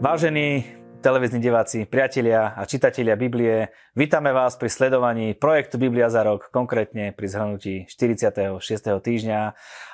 Vážení televízni diváci, priatelia a čitatelia Biblie, vítame vás pri sledovaní projektu Biblia za rok, konkrétne pri zhrnutí 46. týždňa.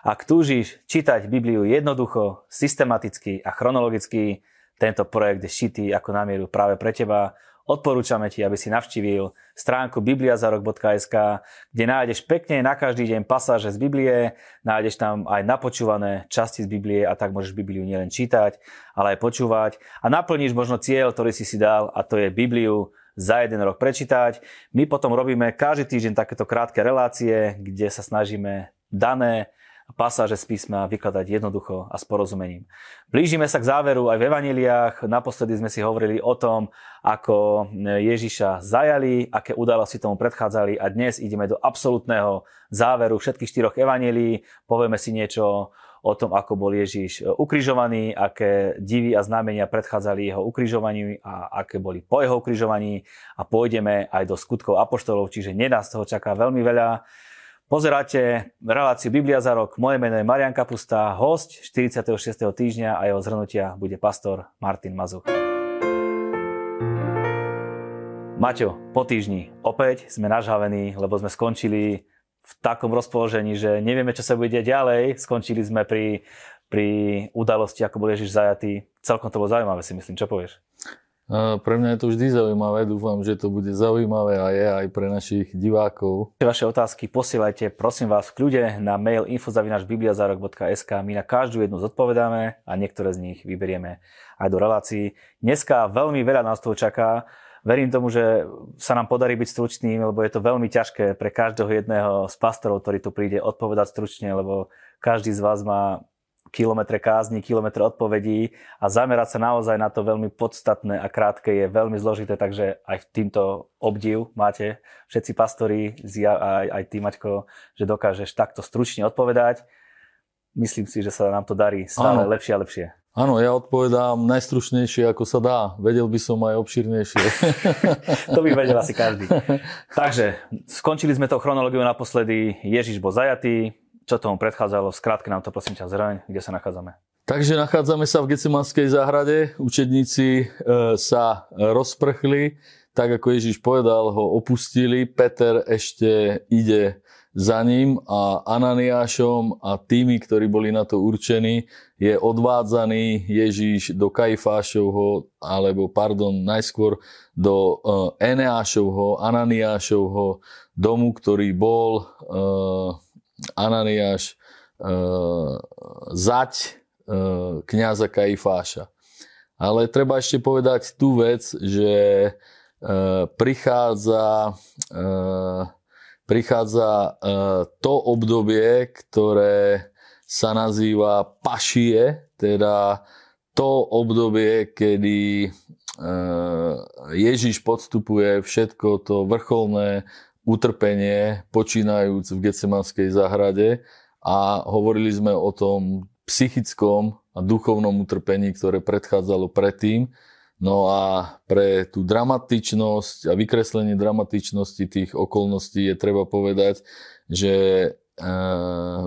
Ak túžiš čítať Bibliu jednoducho, systematicky a chronologicky, tento projekt je šitý ako na mieru práve pre teba. Odporúčame ti, aby si navštívil stránku bibliazarok.sk, kde nájdeš pekne na každý deň pasáže z Biblie, nájdeš tam aj napočúvané časti z Biblie a tak môžeš Bibliu nielen čítať, ale aj počúvať a naplníš možno cieľ, ktorý si si dal a to je Bibliu za jeden rok prečítať. My potom robíme každý týždeň takéto krátke relácie, kde sa snažíme dané pasáže z písma vykladať jednoducho a s porozumením. Blížime sa k záveru aj v evaniliách. Naposledy sme si hovorili o tom, ako Ježiša zajali, aké udalosti tomu predchádzali a dnes ideme do absolútneho záveru všetkých štyroch evanilí. Povieme si niečo o tom, ako bol Ježiš ukrižovaný, aké divy a znamenia predchádzali jeho ukrižovaniu a aké boli po jeho ukrižovaní a pôjdeme aj do skutkov apoštolov, čiže nedá z toho čaká veľmi veľa. Pozeráte reláciu Biblia za rok. Moje meno je Marian Kapusta, host 46. týždňa a jeho zhrnutia bude pastor Martin Mazuch. Maťo, po týždni opäť sme nažhavení, lebo sme skončili v takom rozpoložení, že nevieme, čo sa bude ďalej. Skončili sme pri, pri udalosti, ako bol Ježiš zajatý. Celkom to bolo zaujímavé, si myslím. Čo povieš? Pre mňa je to vždy zaujímavé, dúfam, že to bude zaujímavé a je aj pre našich divákov. Vaše otázky posielajte, prosím vás, v kľude na mail infozavinačbibliazarok.sk. My na každú jednu zodpovedáme a niektoré z nich vyberieme aj do relácií. Dneska veľmi veľa nás toho čaká. Verím tomu, že sa nám podarí byť stručným, lebo je to veľmi ťažké pre každého jedného z pastorov, ktorý tu príde odpovedať stručne, lebo každý z vás má kilometre kázni, kilometre odpovedí a zamerať sa naozaj na to veľmi podstatné a krátke je veľmi zložité, takže aj v týmto obdiv máte všetci pastori, aj, aj ty Maťko, že dokážeš takto stručne odpovedať. Myslím si, že sa nám to darí stále ano. lepšie a lepšie. Áno, ja odpovedám najstručnejšie, ako sa dá. Vedel by som aj obširnejšie. to by vedel asi každý. Takže, skončili sme to chronológiu naposledy. Ježiš bol zajatý, čo tomu predchádzalo? Skrátke nám to prosím ťa zraň, kde sa nachádzame. Takže nachádzame sa v Gecemanskej záhrade. Učedníci e, sa rozprchli, tak ako Ježiš povedal, ho opustili. Peter ešte ide za ním a Ananiášom a tými, ktorí boli na to určení, je odvádzaný Ježíš do Kajfášovho, alebo pardon, najskôr do e, Eneášovho, Ananiášovho domu, ktorý bol e, Ananiáš uh, zať uh, kniaza Kajfáša. Ale treba ešte povedať tú vec, že uh, prichádza, uh, prichádza uh, to obdobie, ktoré sa nazýva pašie, teda to obdobie, kedy Ježiš podstupuje všetko to vrcholné utrpenie, počínajúc v Getsemanskej záhrade a hovorili sme o tom psychickom a duchovnom utrpení, ktoré predchádzalo predtým. No a pre tú dramatičnosť a vykreslenie dramatičnosti tých okolností je treba povedať, že e,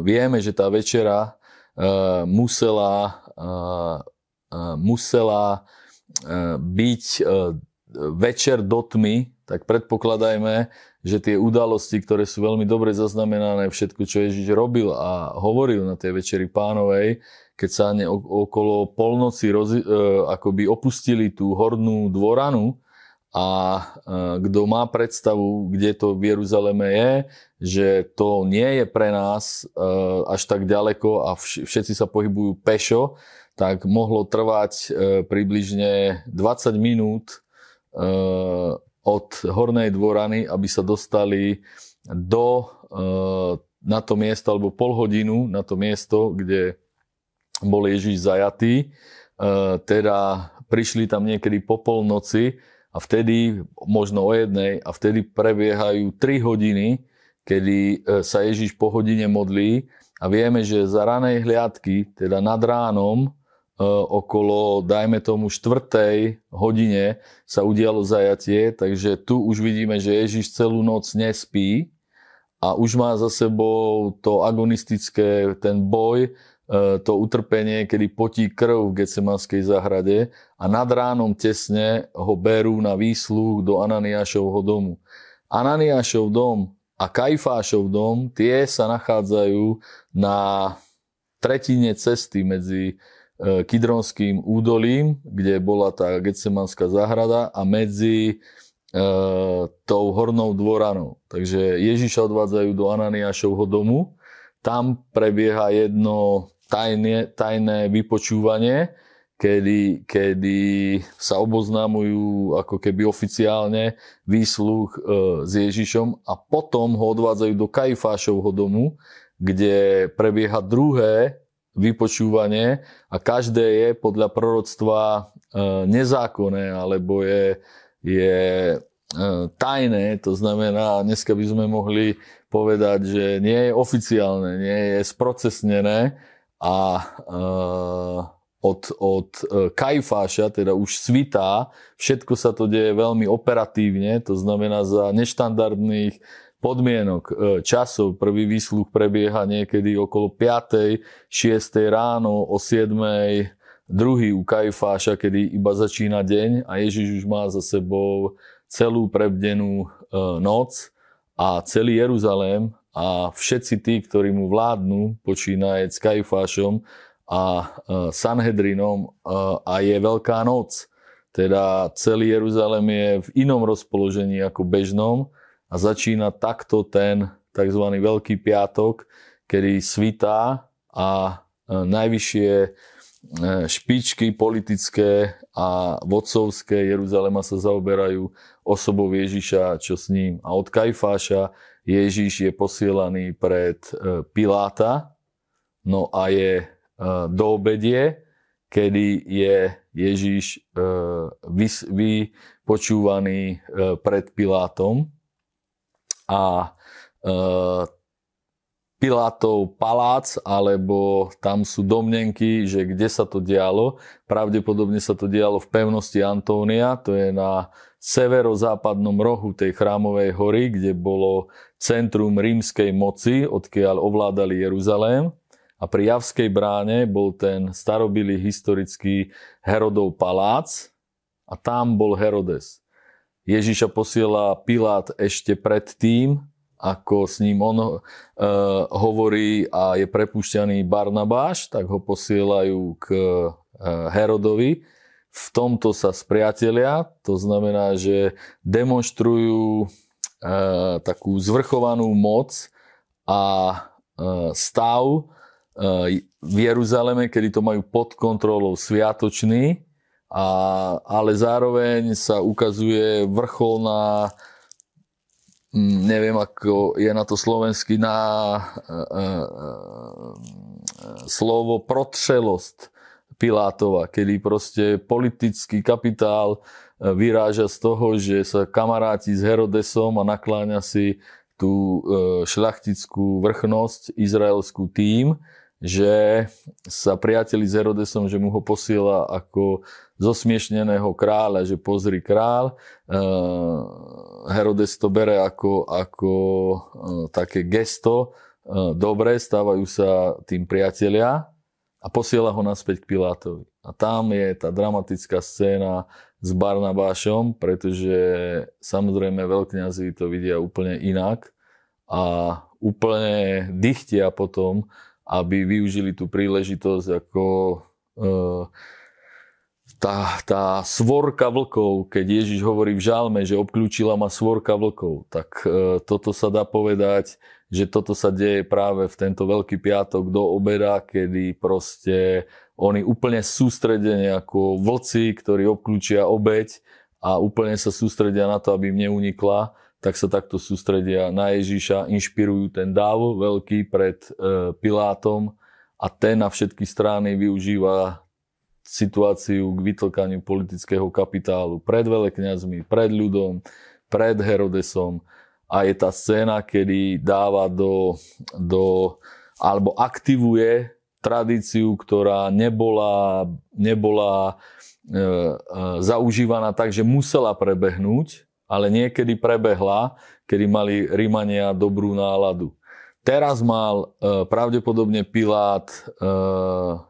vieme, že tá večera e, musela, e, musela byť večer do tmy, tak predpokladajme, že tie udalosti, ktoré sú veľmi dobre zaznamenané, všetko, čo Ježiš robil a hovoril na tej večeri pánovej, keď sa ne, okolo polnoci roz, e, akoby opustili tú hornú dvoranu a e, kto má predstavu, kde to v Jeruzaleme je, že to nie je pre nás e, až tak ďaleko a vš, všetci sa pohybujú pešo, tak mohlo trvať približne 20 minút od Hornej dvorany, aby sa dostali do, eh, na to miesto, alebo pol hodinu na to miesto, kde bol Ježiš zajatý. Eh, teda prišli tam niekedy po polnoci a vtedy, možno o jednej, a vtedy prebiehajú 3 hodiny, kedy eh, sa Ježiš po hodine modlí a vieme, že za ranej hliadky, teda nad ránom, E, okolo, dajme tomu, štvrtej hodine sa udialo zajatie, takže tu už vidíme, že Ježiš celú noc nespí a už má za sebou to agonistické, ten boj to utrpenie, kedy potí krv v Gecemanskej záhrade a nad ránom tesne ho berú na výsluh do Ananiášovho domu. Ananiášov dom a Kajfášov dom, tie sa nachádzajú na tretine cesty medzi e, Kidronským údolím, kde bola tá Getsemanská záhrada a medzi e, tou hornou dvoranou. Takže Ježiša odvádzajú do Ananiášovho domu, tam prebieha jedno tajne, tajné vypočúvanie, kedy, kedy sa oboznamujú ako keby oficiálne výsluh e, s Ježišom a potom ho odvádzajú do Kajfášovho domu, kde prebieha druhé vypočúvanie a každé je podľa proroctva e, nezákonné alebo je, je e, tajné, to znamená, dneska by sme mohli povedať, že nie je oficiálne, nie je sprocesnené a e, od, od Kajfáša, teda už svitá, všetko sa to deje veľmi operatívne, to znamená za neštandardných podmienok e, časov. Prvý výsluch prebieha niekedy okolo 5. 6. ráno, o 7. druhý u Kajfáša, kedy iba začína deň a Ježiš už má za sebou celú prebdenú e, noc a celý Jeruzalém a všetci tí, ktorí mu vládnu, počínajúc s Kajfášom, a e, Sanhedrinom a je Veľká noc. Teda celý Jeruzalem je v inom rozpoložení ako bežnom a začína takto ten tzv. Veľký piatok, kedy svitá a e, najvyššie špičky politické a vodcovské Jeruzalema sa zaoberajú osobou Ježiša, čo s ním. A od Kajfáša Ježiš je posielaný pred Piláta, no a je do obedie, kedy je Ježiš e, vypočúvaný e, pred Pilátom a e, Pilátov palác, alebo tam sú domnenky, že kde sa to dialo. Pravdepodobne sa to dialo v pevnosti Antónia, to je na severozápadnom rohu tej chrámovej hory, kde bolo centrum rímskej moci, odkiaľ ovládali Jeruzalém a pri Javskej bráne bol ten starobilý historický Herodov palác a tam bol Herodes. Ježiša posiela Pilát ešte predtým, ako s ním on uh, hovorí a je prepušťaný Barnabáš, tak ho posielajú k uh, Herodovi. V tomto sa spriatelia, to znamená, že demonstrujú uh, takú zvrchovanú moc a uh, stav, v Jeruzaleme, kedy to majú pod kontrolou sviatočný, a, ale zároveň sa ukazuje vrcholná, mm, neviem ako je na to slovensky, na uh, uh, slovo protřelost Pilátova, kedy proste politický kapitál vyráža z toho, že sa kamaráti s Herodesom a nakláňa si tú šľachtickú vrchnosť, izraelskú tým, že sa priateli s Herodesom, že mu ho posiela ako zosmiešneného kráľa, že pozri král. Eh, Herodes to bere ako, ako eh, také gesto. Eh, dobre, stávajú sa tým priatelia a posiela ho naspäť k Pilátovi. A tam je tá dramatická scéna s Barnabášom, pretože samozrejme veľkňazi to vidia úplne inak a úplne dychtia potom, aby využili tú príležitosť ako e, tá, tá svorka vlkov, keď Ježiš hovorí v žalme, že obklúčila ma svorka vlkov, tak e, toto sa dá povedať, že toto sa deje práve v tento Veľký piatok do obeda, kedy proste oni úplne sústredene ako vlci, ktorí obklúčia obeď a úplne sa sústredia na to, aby im neunikla tak sa takto sústredia na Ježíša, inšpirujú ten dáv veľký pred e, Pilátom a ten na všetky strany využíva situáciu k vytlkaniu politického kapitálu pred veľkňazmi, pred ľudom, pred Herodesom. A je tá scéna, kedy dáva do, do alebo aktivuje tradíciu, ktorá nebola, nebola e, e, zaužívaná tak, že musela prebehnúť, ale niekedy prebehla, kedy mali Rímania dobrú náladu. Teraz mal e, pravdepodobne Pilát e,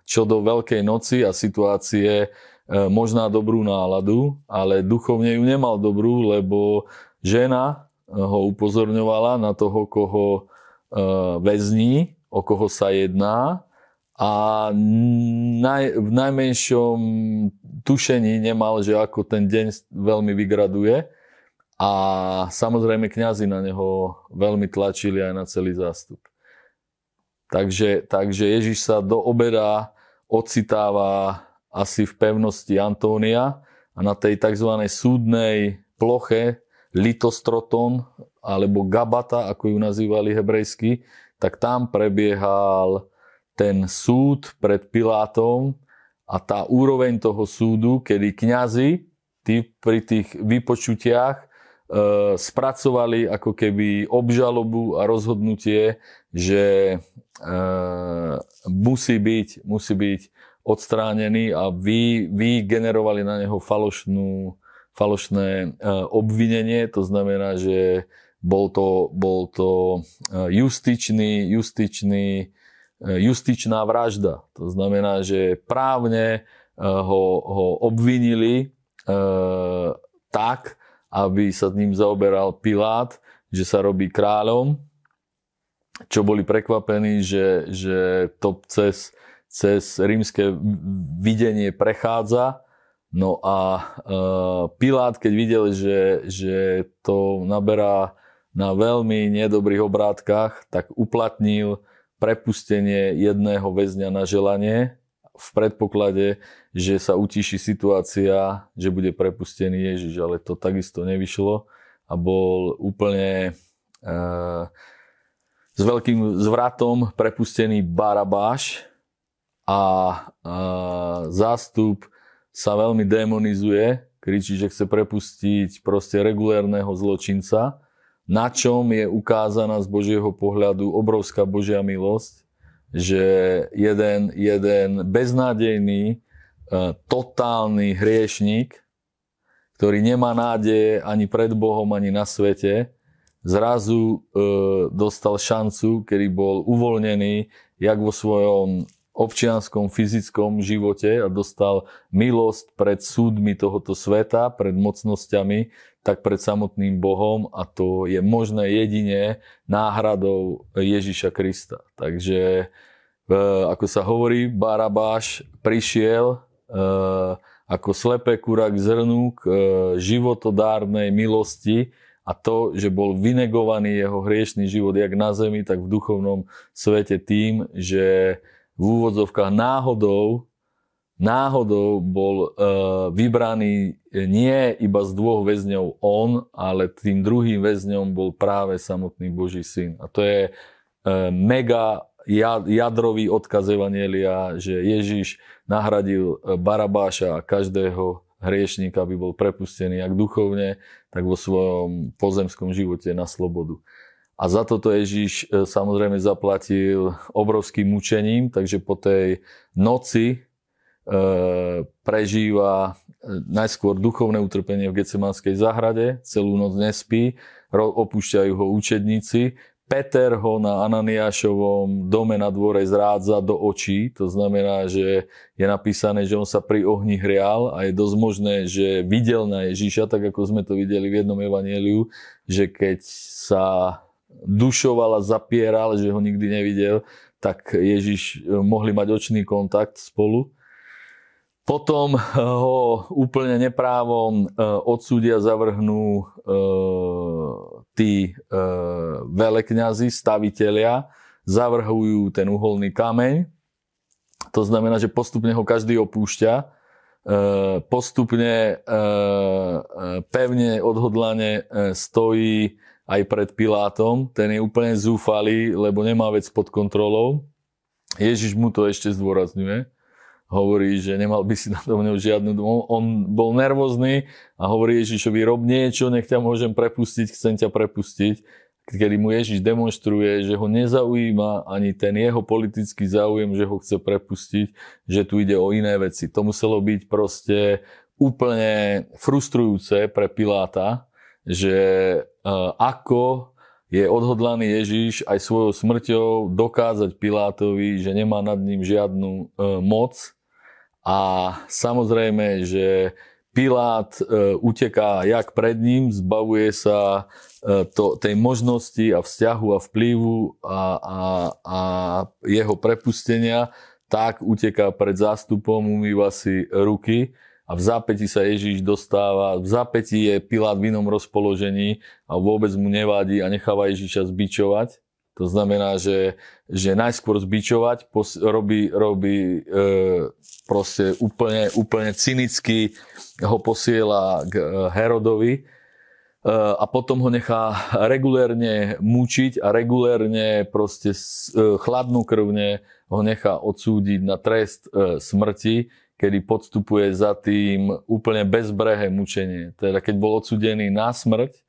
čo do Veľkej noci a situácie e, možná dobrú náladu, ale duchovne ju nemal dobrú, lebo žena ho upozorňovala na toho, koho väzní, o koho sa jedná a naj, v najmenšom tušení nemal, že ako ten deň veľmi vygraduje a samozrejme kňazi na neho veľmi tlačili aj na celý zástup. Takže, takže Ježiš sa do obeda ocitáva asi v pevnosti Antónia a na tej tzv. súdnej ploche Litostroton alebo Gabata, ako ju nazývali hebrejsky, tak tam prebiehal ten súd pred Pilátom a tá úroveň toho súdu, kedy kňazi tí pri tých vypočutiach spracovali ako keby obžalobu a rozhodnutie, že e, musí byť, musí byť odstránený a vy, vy generovali na neho falošnú, falošné e, obvinenie, to znamená, že bol to, bol to justičný, justičný, justičná vražda. To znamená, že právne ho, ho obvinili tak, aby sa s ním zaoberal Pilát, že sa robí kráľom, čo boli prekvapení, že, že to cez, cez rímske videnie prechádza. No a e, Pilát, keď videl, že, že to naberá na veľmi nedobrých obrátkach, tak uplatnil prepustenie jedného väzňa na želanie v predpoklade, že sa utíši situácia, že bude prepustený Ježiš, ale to takisto nevyšlo a bol úplne e, s veľkým zvratom prepustený Barabáš a e, zástup sa veľmi demonizuje, kričí, že chce prepustiť proste regulérneho zločinca, na čom je ukázaná z Božieho pohľadu obrovská Božia milosť, že jeden, jeden beznádejný, e, totálny hriešník, ktorý nemá nádeje ani pred Bohom, ani na svete, zrazu e, dostal šancu, kedy bol uvoľnený jak vo svojom občianskom, fyzickom živote a dostal milosť pred súdmi tohoto sveta, pred mocnosťami, tak pred samotným Bohom a to je možné jedine náhradou Ježiša Krista. Takže e, ako sa hovorí, Barabáš prišiel e, ako slepé kura k k e, životodárnej milosti a to, že bol vynegovaný jeho hriešný život jak na zemi, tak v duchovnom svete tým, že v úvodzovkách náhodou náhodou bol uh, vybraný nie iba z dvoch väzňov on, ale tým druhým väzňom bol práve samotný Boží syn. A to je uh, mega jadrový odkaz Evanielia, že Ježiš nahradil e, Barabáša a každého hriešníka, aby bol prepustený jak duchovne, tak vo svojom pozemskom živote na slobodu. A za toto Ježiš samozrejme zaplatil obrovským mučením, takže po tej noci E, prežíva e, najskôr duchovné utrpenie v Gecemanskej záhrade, celú noc nespí, opúšťajú ho učedníci, Peter ho na Ananiášovom dome na dvore zrádza do očí, to znamená, že je napísané, že on sa pri ohni hrial a je dosť možné, že videl na Ježíša, tak ako sme to videli v jednom evaneliu, že keď sa dušoval a zapieral, že ho nikdy nevidel, tak Ježiš e, mohli mať očný kontakt spolu. Potom eh, ho úplne neprávom eh, odsúdia, zavrhnú eh, tí velekňazi, stavitelia, zavrhujú ten uholný kameň. To znamená, že postupne ho každý opúšťa, postupne pevne, odhodlane stojí aj pred Pilátom. Ten je úplne zúfalý, lebo nemá vec pod kontrolou. Ježiš mu to ešte zdôrazňuje hovorí, že nemal by si na to mňou žiadnu... On, on bol nervózny a hovorí Ježišovi, rob niečo, nech ťa môžem prepustiť, chcem ťa prepustiť. Kedy mu Ježiš demonstruje, že ho nezaujíma ani ten jeho politický záujem, že ho chce prepustiť, že tu ide o iné veci. To muselo byť proste úplne frustrujúce pre Piláta, že uh, ako je odhodlaný Ježiš aj svojou smrťou dokázať Pilátovi, že nemá nad ním žiadnu e, moc. A samozrejme, že Pilát e, uteká jak pred ním, zbavuje sa e, to, tej možnosti a vzťahu a vplyvu a, a, a jeho prepustenia, tak uteká pred zástupom, umýva si ruky a v zápäti sa Ježíš dostáva, v zápäti je Pilát v inom rozpoložení a vôbec mu nevádí a necháva Ježíša zbičovať. To znamená, že, že najskôr zbičovať pos, robí, robí e, proste úplne, úplne cynicky ho posiela k e, Herodovi e, a potom ho nechá regulérne mučiť a regulérne proste e, chladnokrvne ho nechá odsúdiť na trest e, smrti, kedy podstupuje za tým úplne bezbrehé mučenie. Teda keď bol odsudený na smrť,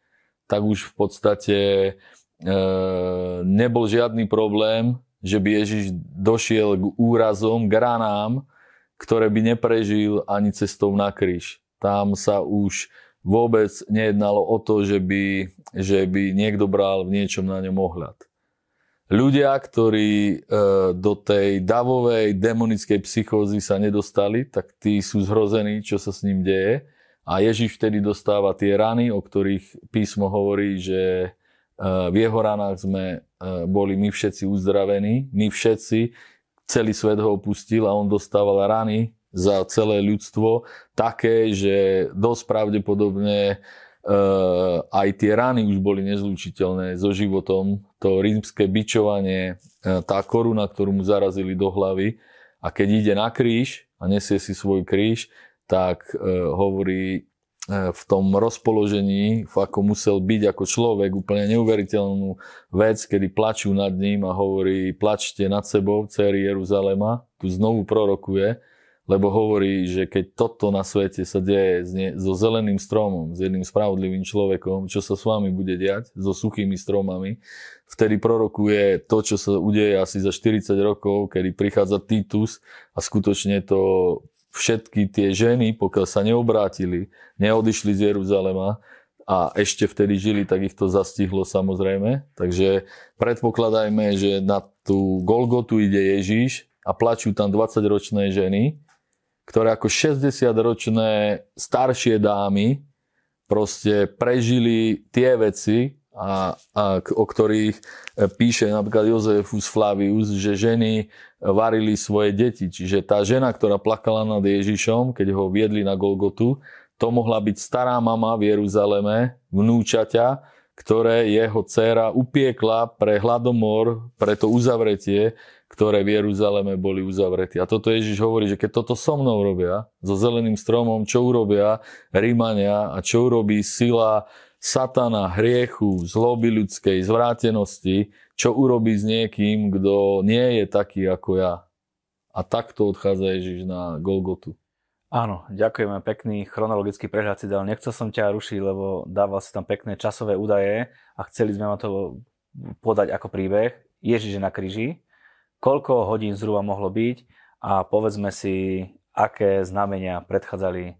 tak už v podstate nebol žiadny problém, že by Ježiš došiel k úrazom, k ranám, ktoré by neprežil ani cestou na kríž. Tam sa už vôbec nejednalo o to, že by, že by niekto bral v niečom na ňom ohľad ľudia, ktorí e, do tej davovej demonickej psychózy sa nedostali, tak tí sú zhrození, čo sa s ním deje. A Ježiš vtedy dostáva tie rany, o ktorých písmo hovorí, že e, v jeho ranách sme e, boli my všetci uzdravení, my všetci, celý svet ho opustil a on dostával rany za celé ľudstvo. Také, že dosť pravdepodobne Uh, aj tie rany už boli nezlučiteľné so životom. To rímske bičovanie, tá koruna, ktorú mu zarazili do hlavy. A keď ide na kríž a nesie si svoj kríž, tak hovorí v tom rozpoložení, ako musel byť ako človek, úplne neuveriteľnú vec, kedy plačú nad ním a hovorí, plačte nad sebou, céry Jeruzalema, tu znovu prorokuje, lebo hovorí, že keď toto na svete sa deje so zeleným stromom, s jedným spravodlivým človekom, čo sa s vami bude diať, so suchými stromami, vtedy prorokuje to, čo sa udeje asi za 40 rokov, kedy prichádza Titus a skutočne to všetky tie ženy, pokiaľ sa neobrátili, neodišli z Jeruzalema a ešte vtedy žili, tak ich to zastihlo samozrejme. Takže predpokladajme, že na tú Golgotu ide Ježíš a plačú tam 20-ročné ženy ktoré ako 60-ročné staršie dámy proste prežili tie veci, a, a, o ktorých e, píše napríklad Jozefus Flavius, že ženy varili svoje deti. Čiže tá žena, ktorá plakala nad Ježišom, keď ho viedli na Golgotu, to mohla byť stará mama v Jeruzaleme, vnúčaťa, ktoré jeho dcéra upiekla pre hladomor, pre to uzavretie, ktoré v Jeruzaleme boli uzavretí. A toto Ježiš hovorí, že keď toto so mnou robia, so zeleným stromom, čo urobia Rímania a čo urobí sila satana, hriechu, zloby ľudskej, zvrátenosti, čo urobí s niekým, kto nie je taký ako ja. A takto odchádza Ježiš na Golgotu. Áno, ďakujeme, pekný chronologický prehľad si dal. Nechcel som ťa rušiť, lebo dával si tam pekné časové údaje a chceli sme vám to podať ako príbeh. Ježiš je na kríži, koľko hodín zhruba mohlo byť a povedzme si, aké znamenia predchádzali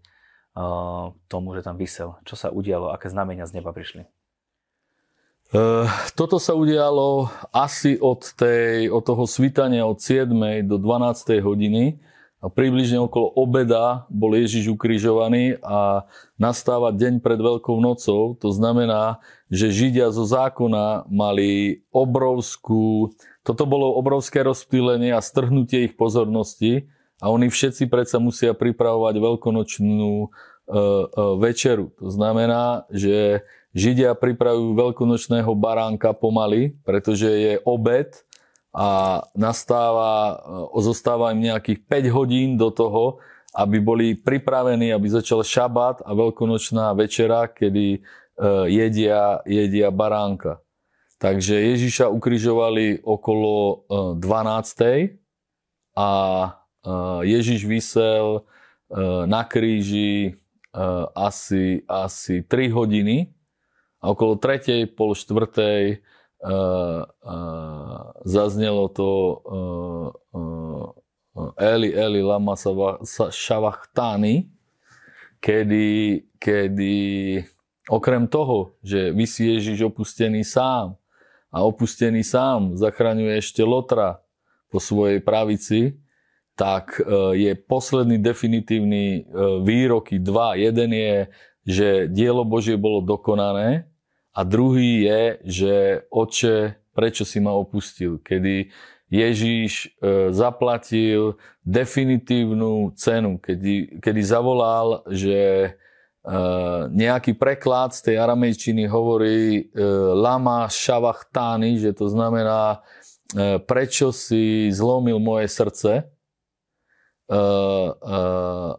uh, tomu, že tam vysel. Čo sa udialo, aké znamenia z neba prišli? Toto sa udialo asi od, tej, od toho svitania od 7. do 12. hodiny a približne okolo obeda bol Ježiš ukrižovaný a nastáva deň pred Veľkou nocou. To znamená, že Židia zo zákona mali obrovskú toto bolo obrovské rozptýlenie a strhnutie ich pozornosti a oni všetci predsa musia pripravovať veľkonočnú e, e, večeru. To znamená, že Židia pripravujú veľkonočného baránka pomaly, pretože je obed a nastáva, e, zostáva im nejakých 5 hodín do toho, aby boli pripravení, aby začal šabát a veľkonočná večera, kedy e, jedia, jedia baránka. Takže Ježiša ukrižovali okolo 12. E, a Ježiš vysel e, na kríži asi, asi 3 hodiny a okolo 3. pol 4. zaznelo to Eli, Eli, lama šavachtani, kedy, kedy okrem toho, že vysí Ježiš opustený sám, a opustený sám zachraňuje ešte Lotra po svojej pravici, tak e, je posledný definitívny e, výroky dva. Jeden je, že dielo Božie bolo dokonané a druhý je, že oče, prečo si ma opustil? Kedy Ježíš e, zaplatil definitívnu cenu, kedy, kedy zavolal, že nejaký preklad z tej aramejčiny hovorí lama šavachtány, že to znamená prečo si zlomil moje srdce uh, uh,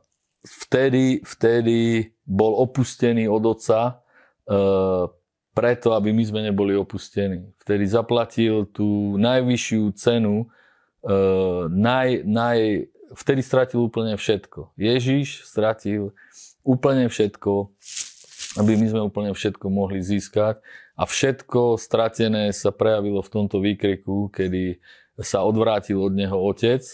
vtedy, vtedy bol opustený od otca uh, preto, aby my sme neboli opustení. Vtedy zaplatil tú najvyššiu cenu, uh, naj, naj, vtedy stratil úplne všetko. Ježiš stratil úplne všetko, aby my sme úplne všetko mohli získať. A všetko stratené sa prejavilo v tomto výkriku, kedy sa odvrátil od neho otec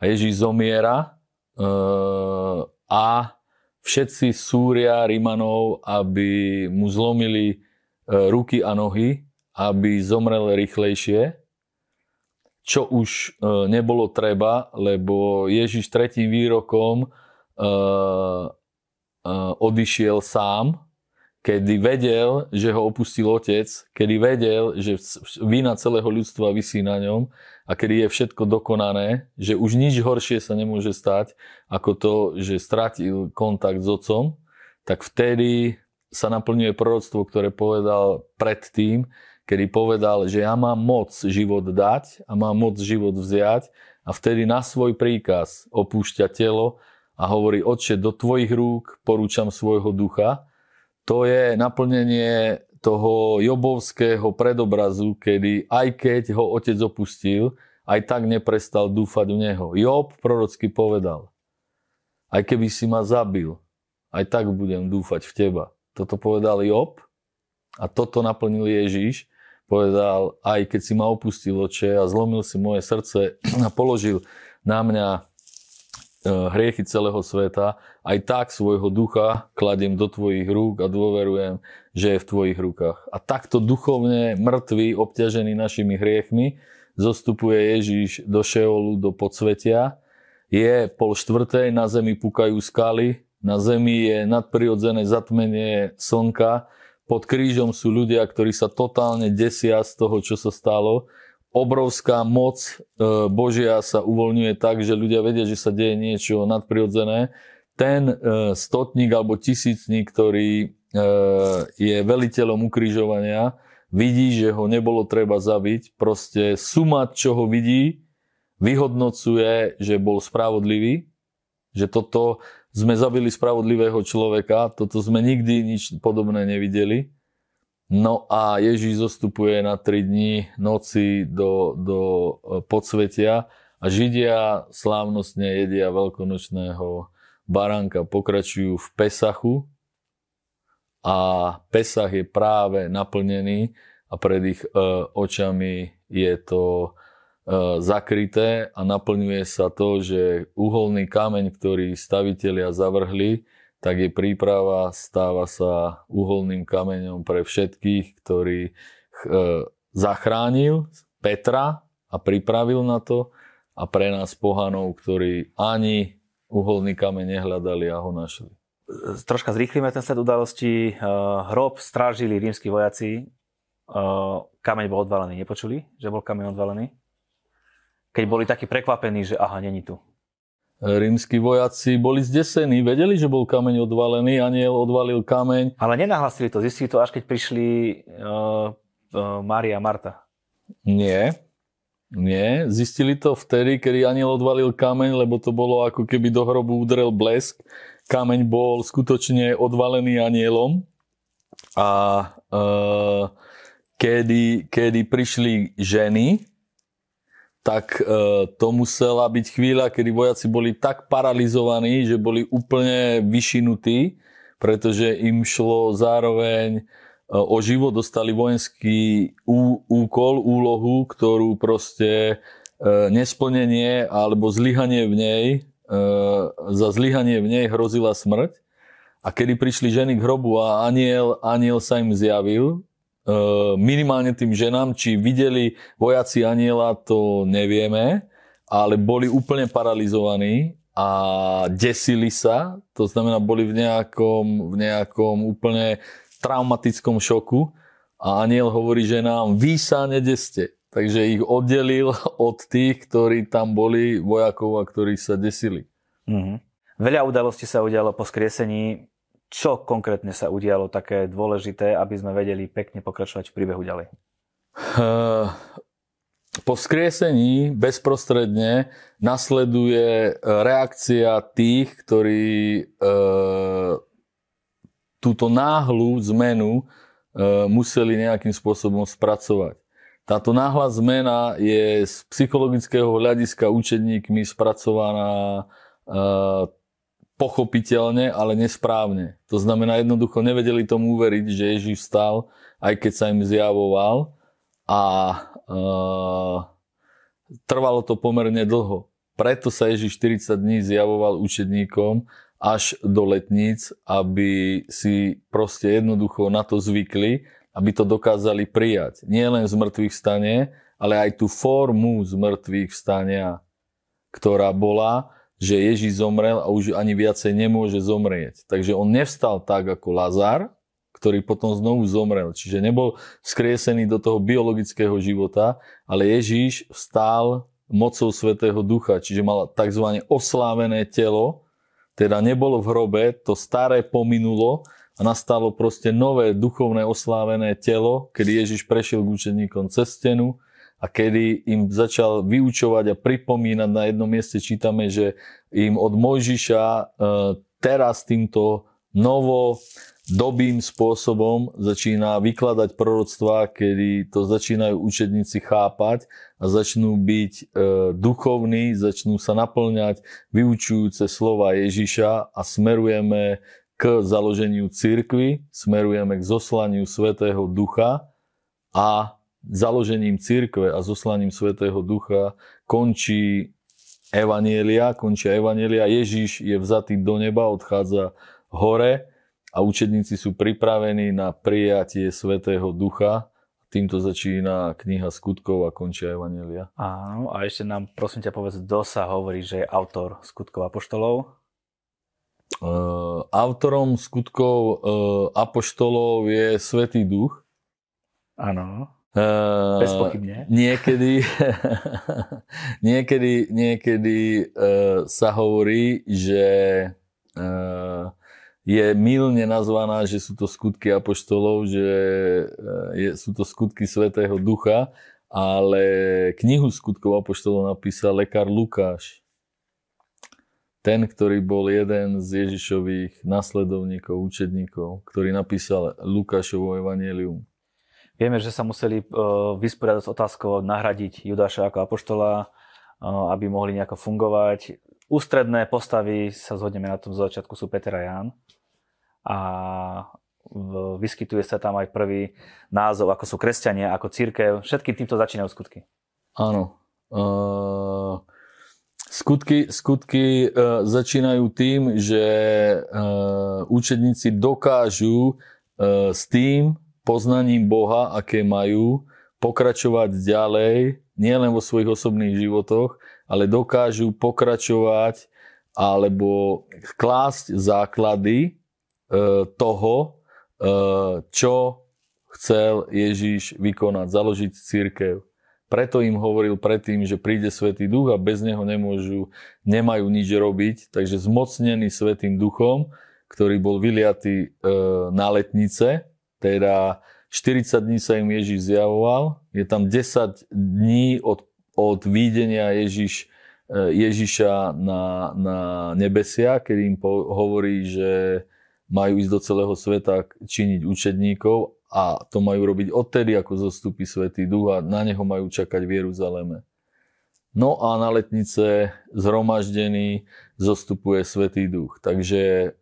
a Ježíš zomiera uh, a všetci súria Rimanov, aby mu zlomili uh, ruky a nohy, aby zomrel rýchlejšie, čo už uh, nebolo treba, lebo Ježíš tretím výrokom odišiel sám, kedy vedel, že ho opustil otec, kedy vedel, že vina celého ľudstva vysí na ňom a kedy je všetko dokonané, že už nič horšie sa nemôže stať, ako to, že stratil kontakt s otcom, tak vtedy sa naplňuje proroctvo, ktoré povedal predtým, kedy povedal, že ja mám moc život dať a mám moc život vziať a vtedy na svoj príkaz opúšťa telo a hovorí, Otče, do tvojich rúk porúčam svojho ducha to je naplnenie toho jobovského predobrazu, kedy aj keď ho otec opustil, aj tak neprestal dúfať v neho. Job prorocky povedal, aj keby si ma zabil, aj tak budem dúfať v teba. Toto povedal Job a toto naplnil Ježíš. Povedal, aj keď si ma opustil oče a zlomil si moje srdce a položil na mňa hriechy celého sveta, aj tak svojho ducha kladiem do tvojich rúk a dôverujem, že je v tvojich rukách. A takto duchovne mŕtvý, obťažený našimi hriechmi, zostupuje Ježíš do Šeolu, do podsvetia. Je pol štvrtej, na zemi pukajú skaly, na zemi je nadprirodzené zatmenie slnka, pod krížom sú ľudia, ktorí sa totálne desia z toho, čo sa stalo obrovská moc e, Božia sa uvoľňuje tak, že ľudia vedia, že sa deje niečo nadprirodzené. Ten e, stotník alebo tisícník, ktorý e, je veliteľom ukrižovania, vidí, že ho nebolo treba zabiť. Proste suma, čo ho vidí, vyhodnocuje, že bol spravodlivý, že toto sme zabili spravodlivého človeka, toto sme nikdy nič podobné nevideli. No a Ježíš zostupuje na 3 dní noci do, do e, podsvetia a Židia slávnostne jedia veľkonočného baránka, pokračujú v Pesachu a Pesach je práve naplnený a pred ich e, očami je to e, zakryté a naplňuje sa to, že uholný kameň, ktorý stavitelia zavrhli, tak je príprava, stáva sa uholným kameňom pre všetkých, ktorý e, zachránil Petra a pripravil na to a pre nás pohanov, ktorí ani uholný kameň nehľadali a ho našli. Troška zrýchlime ten sled udalosti. E, hrob strážili rímsky vojaci. E, kameň bol odvalený. Nepočuli, že bol kameň odvalený? Keď boli takí prekvapení, že aha, není tu rímsky vojaci boli zdesení, vedeli, že bol kameň odvalený, aniel odvalil kameň. Ale nenahlasili to, zistili to až keď prišli uh, uh, Mária a Marta. Nie, nie, zistili to vtedy, kedy aniel odvalil kameň, lebo to bolo ako keby do hrobu udrel blesk. Kameň bol skutočne odvalený anielom a uh, kedy, kedy prišli ženy, tak e, to musela byť chvíľa, kedy vojaci boli tak paralizovaní, že boli úplne vyšinutí, pretože im šlo zároveň e, o život, dostali vojenský ú, úkol, úlohu, ktorú proste e, nesplnenie alebo zlyhanie v nej, za zlyhanie v nej hrozila smrť. A kedy prišli ženy k hrobu a aniel, aniel sa im zjavil, minimálne tým ženám, či videli vojaci aniela, to nevieme, ale boli úplne paralizovaní a desili sa, to znamená, boli v nejakom, v nejakom úplne traumatickom šoku a aniel hovorí ženám, vy sa nedeste. Takže ich oddelil od tých, ktorí tam boli, vojakov a ktorí sa desili. Mm-hmm. Veľa udalostí sa udialo po skriesení. Čo konkrétne sa udialo také dôležité, aby sme vedeli pekne pokračovať v príbehu ďalej? Uh, po skriesení bezprostredne nasleduje reakcia tých, ktorí uh, túto náhlu zmenu uh, museli nejakým spôsobom spracovať. Táto náhla zmena je z psychologického hľadiska učeníkmi spracovaná pochopiteľne, ale nesprávne. To znamená, jednoducho nevedeli tomu uveriť, že Ježiš vstal, aj keď sa im zjavoval a uh, trvalo to pomerne dlho. Preto sa Ježiš 40 dní zjavoval učedníkom až do letníc, aby si proste jednoducho na to zvykli, aby to dokázali prijať. Nie len z mŕtvych stane, ale aj tú formu z mŕtvych vstania, ktorá bola že Ježíš zomrel a už ani viacej nemôže zomrieť. Takže on nevstal tak ako Lazar, ktorý potom znovu zomrel. Čiže nebol skriesený do toho biologického života, ale Ježíš vstal mocou Svetého Ducha, čiže mal tzv. oslávené telo, teda nebolo v hrobe, to staré pominulo a nastalo proste nové duchovné oslávené telo, kedy Ježiš prešiel k učeníkom cez stenu, a kedy im začal vyučovať a pripomínať, na jednom mieste čítame, že im od Mojžiša e, teraz týmto novo dobým spôsobom začína vykladať proroctvá, kedy to začínajú učedníci chápať a začnú byť e, duchovní, začnú sa naplňať vyučujúce slova Ježiša a smerujeme k založeniu cirkvy, smerujeme k zoslaniu Svetého Ducha a založením církve a zoslaním Svetého Ducha končí Evanielia, končia Evanielia. Ježíš je vzatý do neba, odchádza hore a učedníci sú pripravení na prijatie Svetého Ducha. Týmto začína kniha skutkov a končia Evanielia. Áno, a ešte nám prosím ťa povedz, kto sa hovorí, že je autor skutkov apoštolov? Uh, autorom skutkov uh, apoštolov je Svetý Duch. Áno. Uh, Bezpochybne. Niekedy, niekedy, niekedy uh, sa hovorí, že uh, je milne nazvaná, že sú to skutky apoštolov, že uh, je, sú to skutky Svetého Ducha, ale knihu skutkov apoštolov napísal lekár Lukáš. Ten, ktorý bol jeden z Ježišových nasledovníkov, učedníkov, ktorý napísal Lukášovo evanelium. Vieme, že sa museli uh, vysporiadať s otázkou nahradiť Judáša ako apoštola, uh, aby mohli nejako fungovať. Ústredné postavy, sa zhodneme na tom začiatku, sú Peter a Ján. A vyskytuje sa tam aj prvý názov, ako sú kresťania, ako církev. Všetkým týmto začínajú skutky. Áno. Uh, skutky skutky uh, začínajú tým, že uh, učedníci dokážu uh, s tým, poznaním Boha, aké majú, pokračovať ďalej, nielen vo svojich osobných životoch, ale dokážu pokračovať alebo klásť základy e, toho, e, čo chcel Ježíš vykonať, založiť církev. Preto im hovoril predtým, že príde Svetý Duch a bez neho nemôžu, nemajú nič robiť. Takže zmocnený Svetým Duchom, ktorý bol vyliatý e, na letnice, teda 40 dní sa im Ježiš zjavoval, je tam 10 dní od, od výdenia Ježiš, e, Ježiša na, na nebesia, kedy im po, hovorí, že majú ísť do celého sveta činiť učedníkov a to majú robiť odtedy, ako zostupí Svetý Duch a na neho majú čakať v Jeruzaleme. No a na letnice zhromaždený zostupuje Svetý Duch. Takže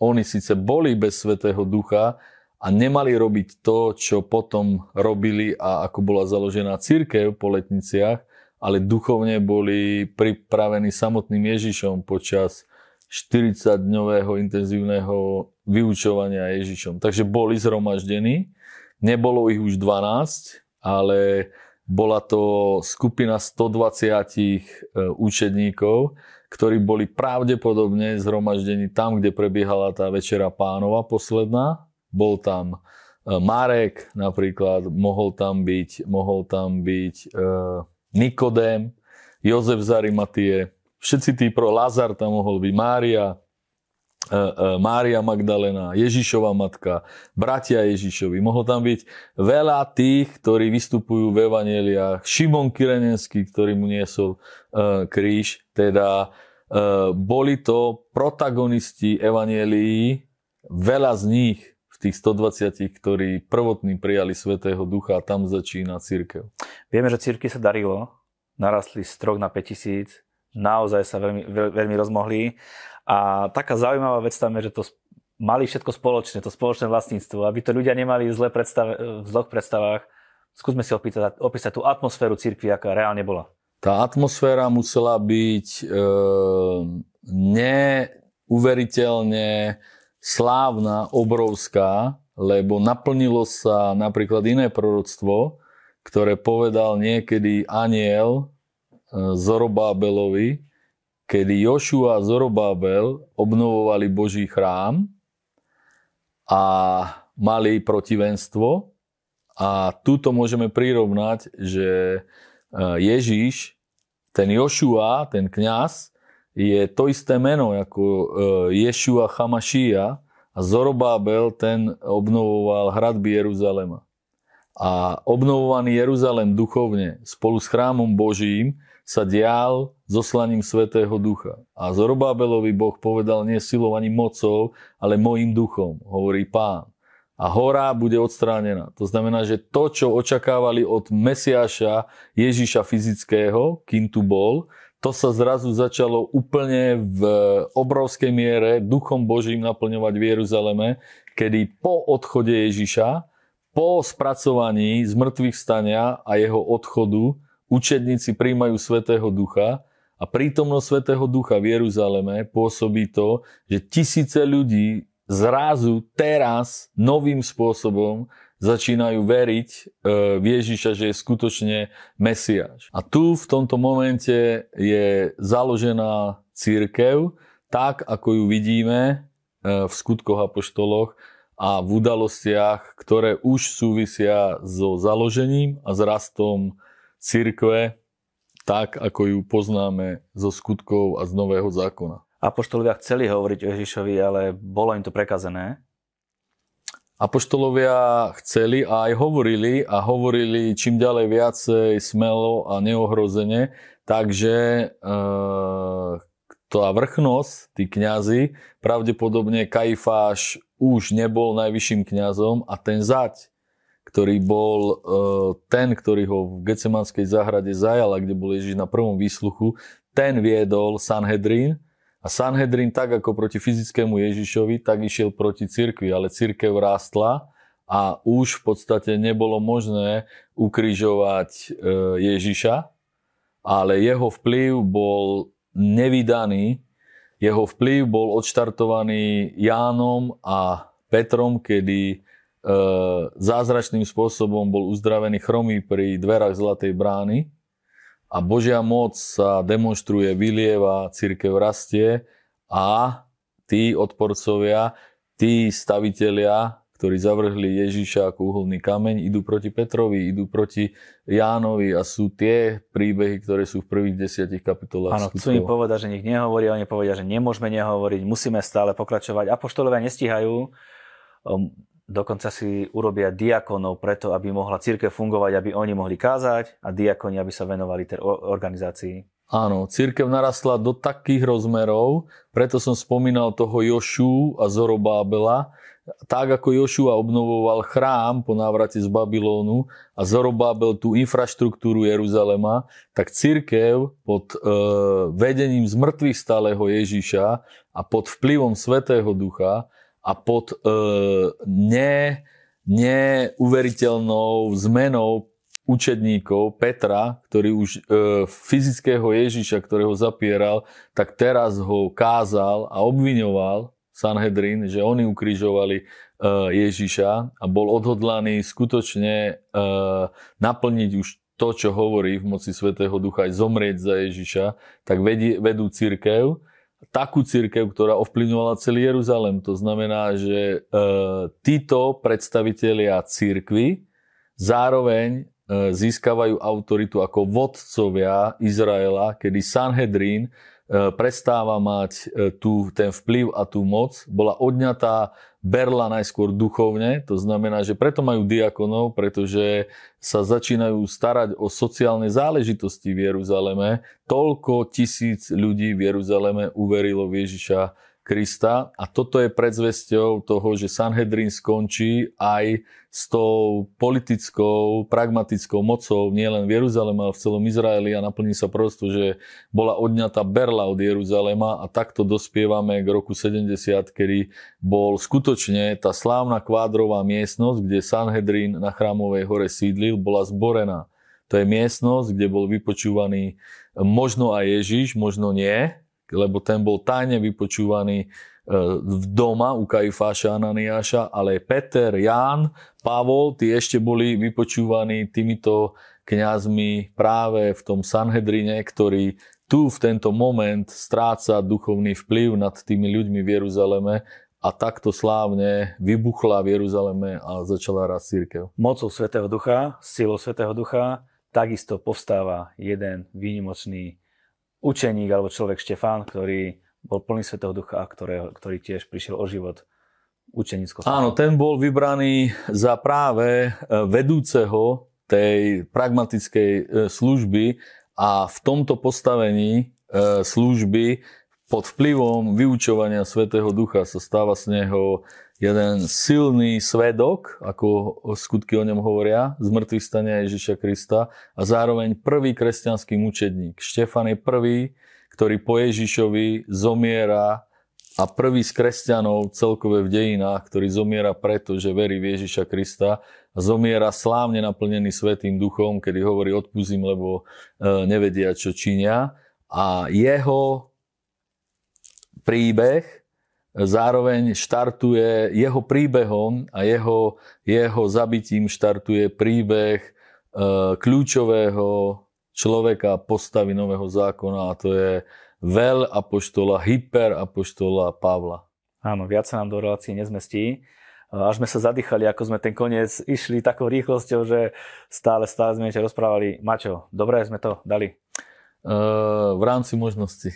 oni síce boli bez Svetého Ducha, a nemali robiť to, čo potom robili a ako bola založená církev po letniciach, ale duchovne boli pripravení samotným Ježišom počas 40-dňového intenzívneho vyučovania Ježišom. Takže boli zhromaždení, Nebolo ich už 12, ale bola to skupina 120 e, učedníkov, ktorí boli pravdepodobne zhromaždení tam, kde prebiehala tá večera pánova posledná. Bol tam e, Marek napríklad, mohol tam byť, mohol tam byť e, Nikodém, Jozef Zarimatie, všetci tí pro Lazar tam mohol byť, Mária, E, Mária Magdalena, Ježišova matka, bratia Ježišovi. Mohlo tam byť veľa tých, ktorí vystupujú v evaneliách. Šimon Kyrenenský, ktorý mu niesol kríž. Teda boli to protagonisti evanelií, veľa z nich tých 120, ktorí prvotní prijali Svetého Ducha a tam začína církev. Vieme, že círky sa darilo, narastli z 3 na 5 tisíc, naozaj sa veľmi, veľmi rozmohli a taká zaujímavá vec tam je, že to mali všetko spoločné, to spoločné vlastníctvo, aby to ľudia nemali v, zle predstave, v zlých predstavách. Skúsme si opýtať, opísať tú atmosféru cirkvi, aká reálne bola. Tá atmosféra musela byť e, neuveriteľne slávna, obrovská, lebo naplnilo sa napríklad iné proroctvo, ktoré povedal niekedy aniel e, Zorobábelovi, kedy Jošua a Zorobabel obnovovali Boží chrám a mali protivenstvo. A túto môžeme prirovnať, že e, Ježíš, ten Jošua, ten kňaz, je to isté meno ako e, Ješua Chamašia a Zorobabel ten obnovoval hradby Jeruzalema. A obnovovaný Jeruzalem duchovne spolu s chrámom Božím sa dial zoslaním Svetého Ducha. A Zorobábelovi Boh povedal nie silou ani mocou, ale mojim duchom, hovorí pán. A hora bude odstránená. To znamená, že to, čo očakávali od Mesiáša Ježíša fyzického, kým tu bol, to sa zrazu začalo úplne v obrovskej miere duchom Božím naplňovať v Jeruzaleme, kedy po odchode Ježíša, po spracovaní z mŕtvych stania a jeho odchodu, učedníci príjmajú Svetého Ducha a prítomnosť Svetého Ducha v Jeruzaleme pôsobí to, že tisíce ľudí zrazu teraz novým spôsobom začínajú veriť e, v Ježiša, že je skutočne Mesiáš. A tu v tomto momente je založená církev, tak ako ju vidíme e, v skutkoch apoštoloch a v udalostiach, ktoré už súvisia so založením a s rastom církve tak, ako ju poznáme zo skutkov a z Nového zákona. Apoštolovia chceli hovoriť o Ježišovi, ale bolo im to prekazené. Apoštolovia chceli a aj hovorili a hovorili čím ďalej viacej smelo a neohrozene, takže e, tá vrchnosť, tí kňazi, pravdepodobne Kajfáš už nebol najvyšším kňazom a ten zať ktorý bol uh, ten, ktorý ho v Gecemanskej záhrade zajal, kde bol Ježiš na prvom výsluchu, ten viedol Sanhedrin a Sanhedrin tak ako proti fyzickému Ježišovi, tak išiel proti cirkvi, ale cirkev rástla a už v podstate nebolo možné ukrižovať uh, Ježiša, ale jeho vplyv bol nevydaný, jeho vplyv bol odštartovaný Jánom a Petrom, kedy E, zázračným spôsobom bol uzdravený chromý pri dverách Zlatej brány a Božia moc sa demonstruje, vylieva, církev rastie a tí odporcovia, tí stavitelia, ktorí zavrhli Ježiša ako uholný kameň, idú proti Petrovi, idú proti Jánovi a sú tie príbehy, ktoré sú v prvých desiatich kapitolách. Áno, chcú im povedať, že nech nehovorí, oni povedia, že nemôžeme nehovoriť, musíme stále pokračovať. Apoštolovia nestíhajú um, Dokonca si urobia diakonov preto, aby mohla církev fungovať, aby oni mohli kázať a diakoni, aby sa venovali tej organizácii. Áno, církev narastla do takých rozmerov, preto som spomínal toho Jošu a Zorobábela. Tak ako Jošua obnovoval chrám po návrate z Babylónu a Zorobábel tú infraštruktúru Jeruzalema, tak církev pod e, vedením zmrtvých stáleho Ježíša a pod vplyvom Svetého Ducha a pod e, ne, neuveriteľnou zmenou učedníkov Petra, ktorý už e, fyzického Ježiša, ktorého zapieral, tak teraz ho kázal a obviňoval Sanhedrin, že oni ukrižovali Ježiša a bol odhodlaný skutočne naplniť už to, čo hovorí v moci Svetého Ducha, aj zomrieť za Ježiša, tak vedí, vedú církev, takú církev, ktorá ovplyvňovala celý Jeruzalem. To znamená, že e, títo predstavitelia církvy zároveň e, získavajú autoritu ako vodcovia Izraela, kedy Sanhedrin e, prestáva mať e, tú, ten vplyv a tú moc, bola odňatá berla najskôr duchovne, to znamená, že preto majú diakonov, pretože sa začínajú starať o sociálne záležitosti v Jeruzaleme. Toľko tisíc ľudí v Jeruzaleme uverilo v Ježiša Krista. A toto je predzvesťou toho, že Sanhedrin skončí aj s tou politickou, pragmatickou mocou nielen v Jeruzaleme, ale v celom Izraeli a naplní sa prosto, že bola odňatá Berla od Jeruzalema. A takto dospievame k roku 70, kedy bol skutočne tá slávna kvádrová miestnosť, kde Sanhedrin na Chrámovej hore sídlil, bola zborená. To je miestnosť, kde bol vypočúvaný možno aj Ježiš, možno nie, lebo ten bol tajne vypočúvaný e, v doma u Kajfáša Ananiáša, ale Peter, Ján, Pavol, tí ešte boli vypočúvaní týmito kňazmi práve v tom Sanhedrine, ktorý tu v tento moment stráca duchovný vplyv nad tými ľuďmi v Jeruzaleme a takto slávne vybuchla v Jeruzaleme a začala raz církev. Mocou Svetého Ducha, silou Svetého Ducha, takisto povstáva jeden výnimočný učeník alebo človek Štefán, ktorý bol plný Svetého Ducha ktorý, ktorý tiež prišiel o život učenicko. Áno, ten bol vybraný za práve e, vedúceho tej pragmatickej e, služby a v tomto postavení e, služby pod vplyvom vyučovania Svetého Ducha sa stáva z neho jeden silný svedok, ako skutky o ňom hovoria, z mŕtvych stania Ježiša Krista a zároveň prvý kresťanský mučedník. Štefan je prvý, ktorý po Ježišovi zomiera a prvý z kresťanov celkové v dejinách, ktorý zomiera preto, že verí v Ježiša Krista a zomiera slávne naplnený Svetým duchom, kedy hovorí odpúzim, lebo e, nevedia, čo činia. A jeho príbeh zároveň štartuje jeho príbehom a jeho, jeho zabitím štartuje príbeh e, kľúčového človeka postavy nového zákona a to je veľ apoštola, hyper apoštola Pavla. Áno, viac sa nám do relácií nezmestí. Až sme sa zadýchali, ako sme ten koniec išli takou rýchlosťou, že stále, stále sme ešte rozprávali. Mačo, dobre sme to dali? Uh, v rámci možnosti.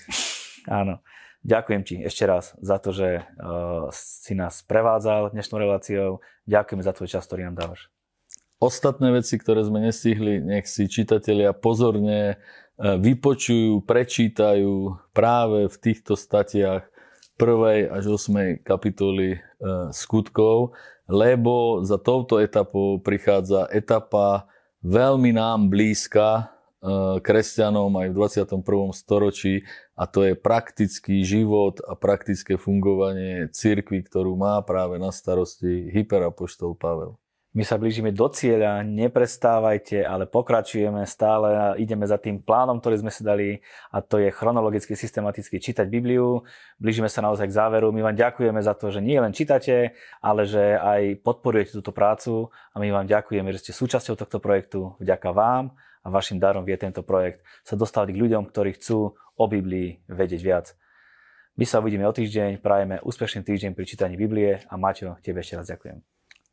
Áno. Ďakujem ti ešte raz za to, že uh, si nás prevádzal dnešnou reláciou. Ďakujem za tvoj čas, ktorý nám dávaš. Ostatné veci, ktoré sme nestihli, nech si čitatelia pozorne uh, vypočujú, prečítajú práve v týchto statiach prvej až 8. kapitoly uh, skutkov, lebo za touto etapou prichádza etapa veľmi nám blízka, kresťanom aj v 21. storočí a to je praktický život a praktické fungovanie cirkvi, ktorú má práve na starosti hyperapoštol Pavel. My sa blížime do cieľa, neprestávajte, ale pokračujeme stále a ideme za tým plánom, ktorý sme si dali a to je chronologicky, systematicky čítať Bibliu. Blížime sa naozaj k záveru. My vám ďakujeme za to, že nie len čítate, ale že aj podporujete túto prácu a my vám ďakujeme, že ste súčasťou tohto projektu. Vďaka vám a vašim darom vie tento projekt sa dostať k ľuďom, ktorí chcú o Biblii vedieť viac. My sa uvidíme o týždeň, prajeme úspešný týždeň pri čítaní Biblie a Maťo, tebe ešte raz ďakujem.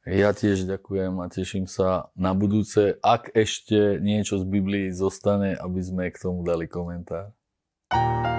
Ja tiež ďakujem a teším sa na budúce, ak ešte niečo z Biblii zostane, aby sme k tomu dali komentár. thank you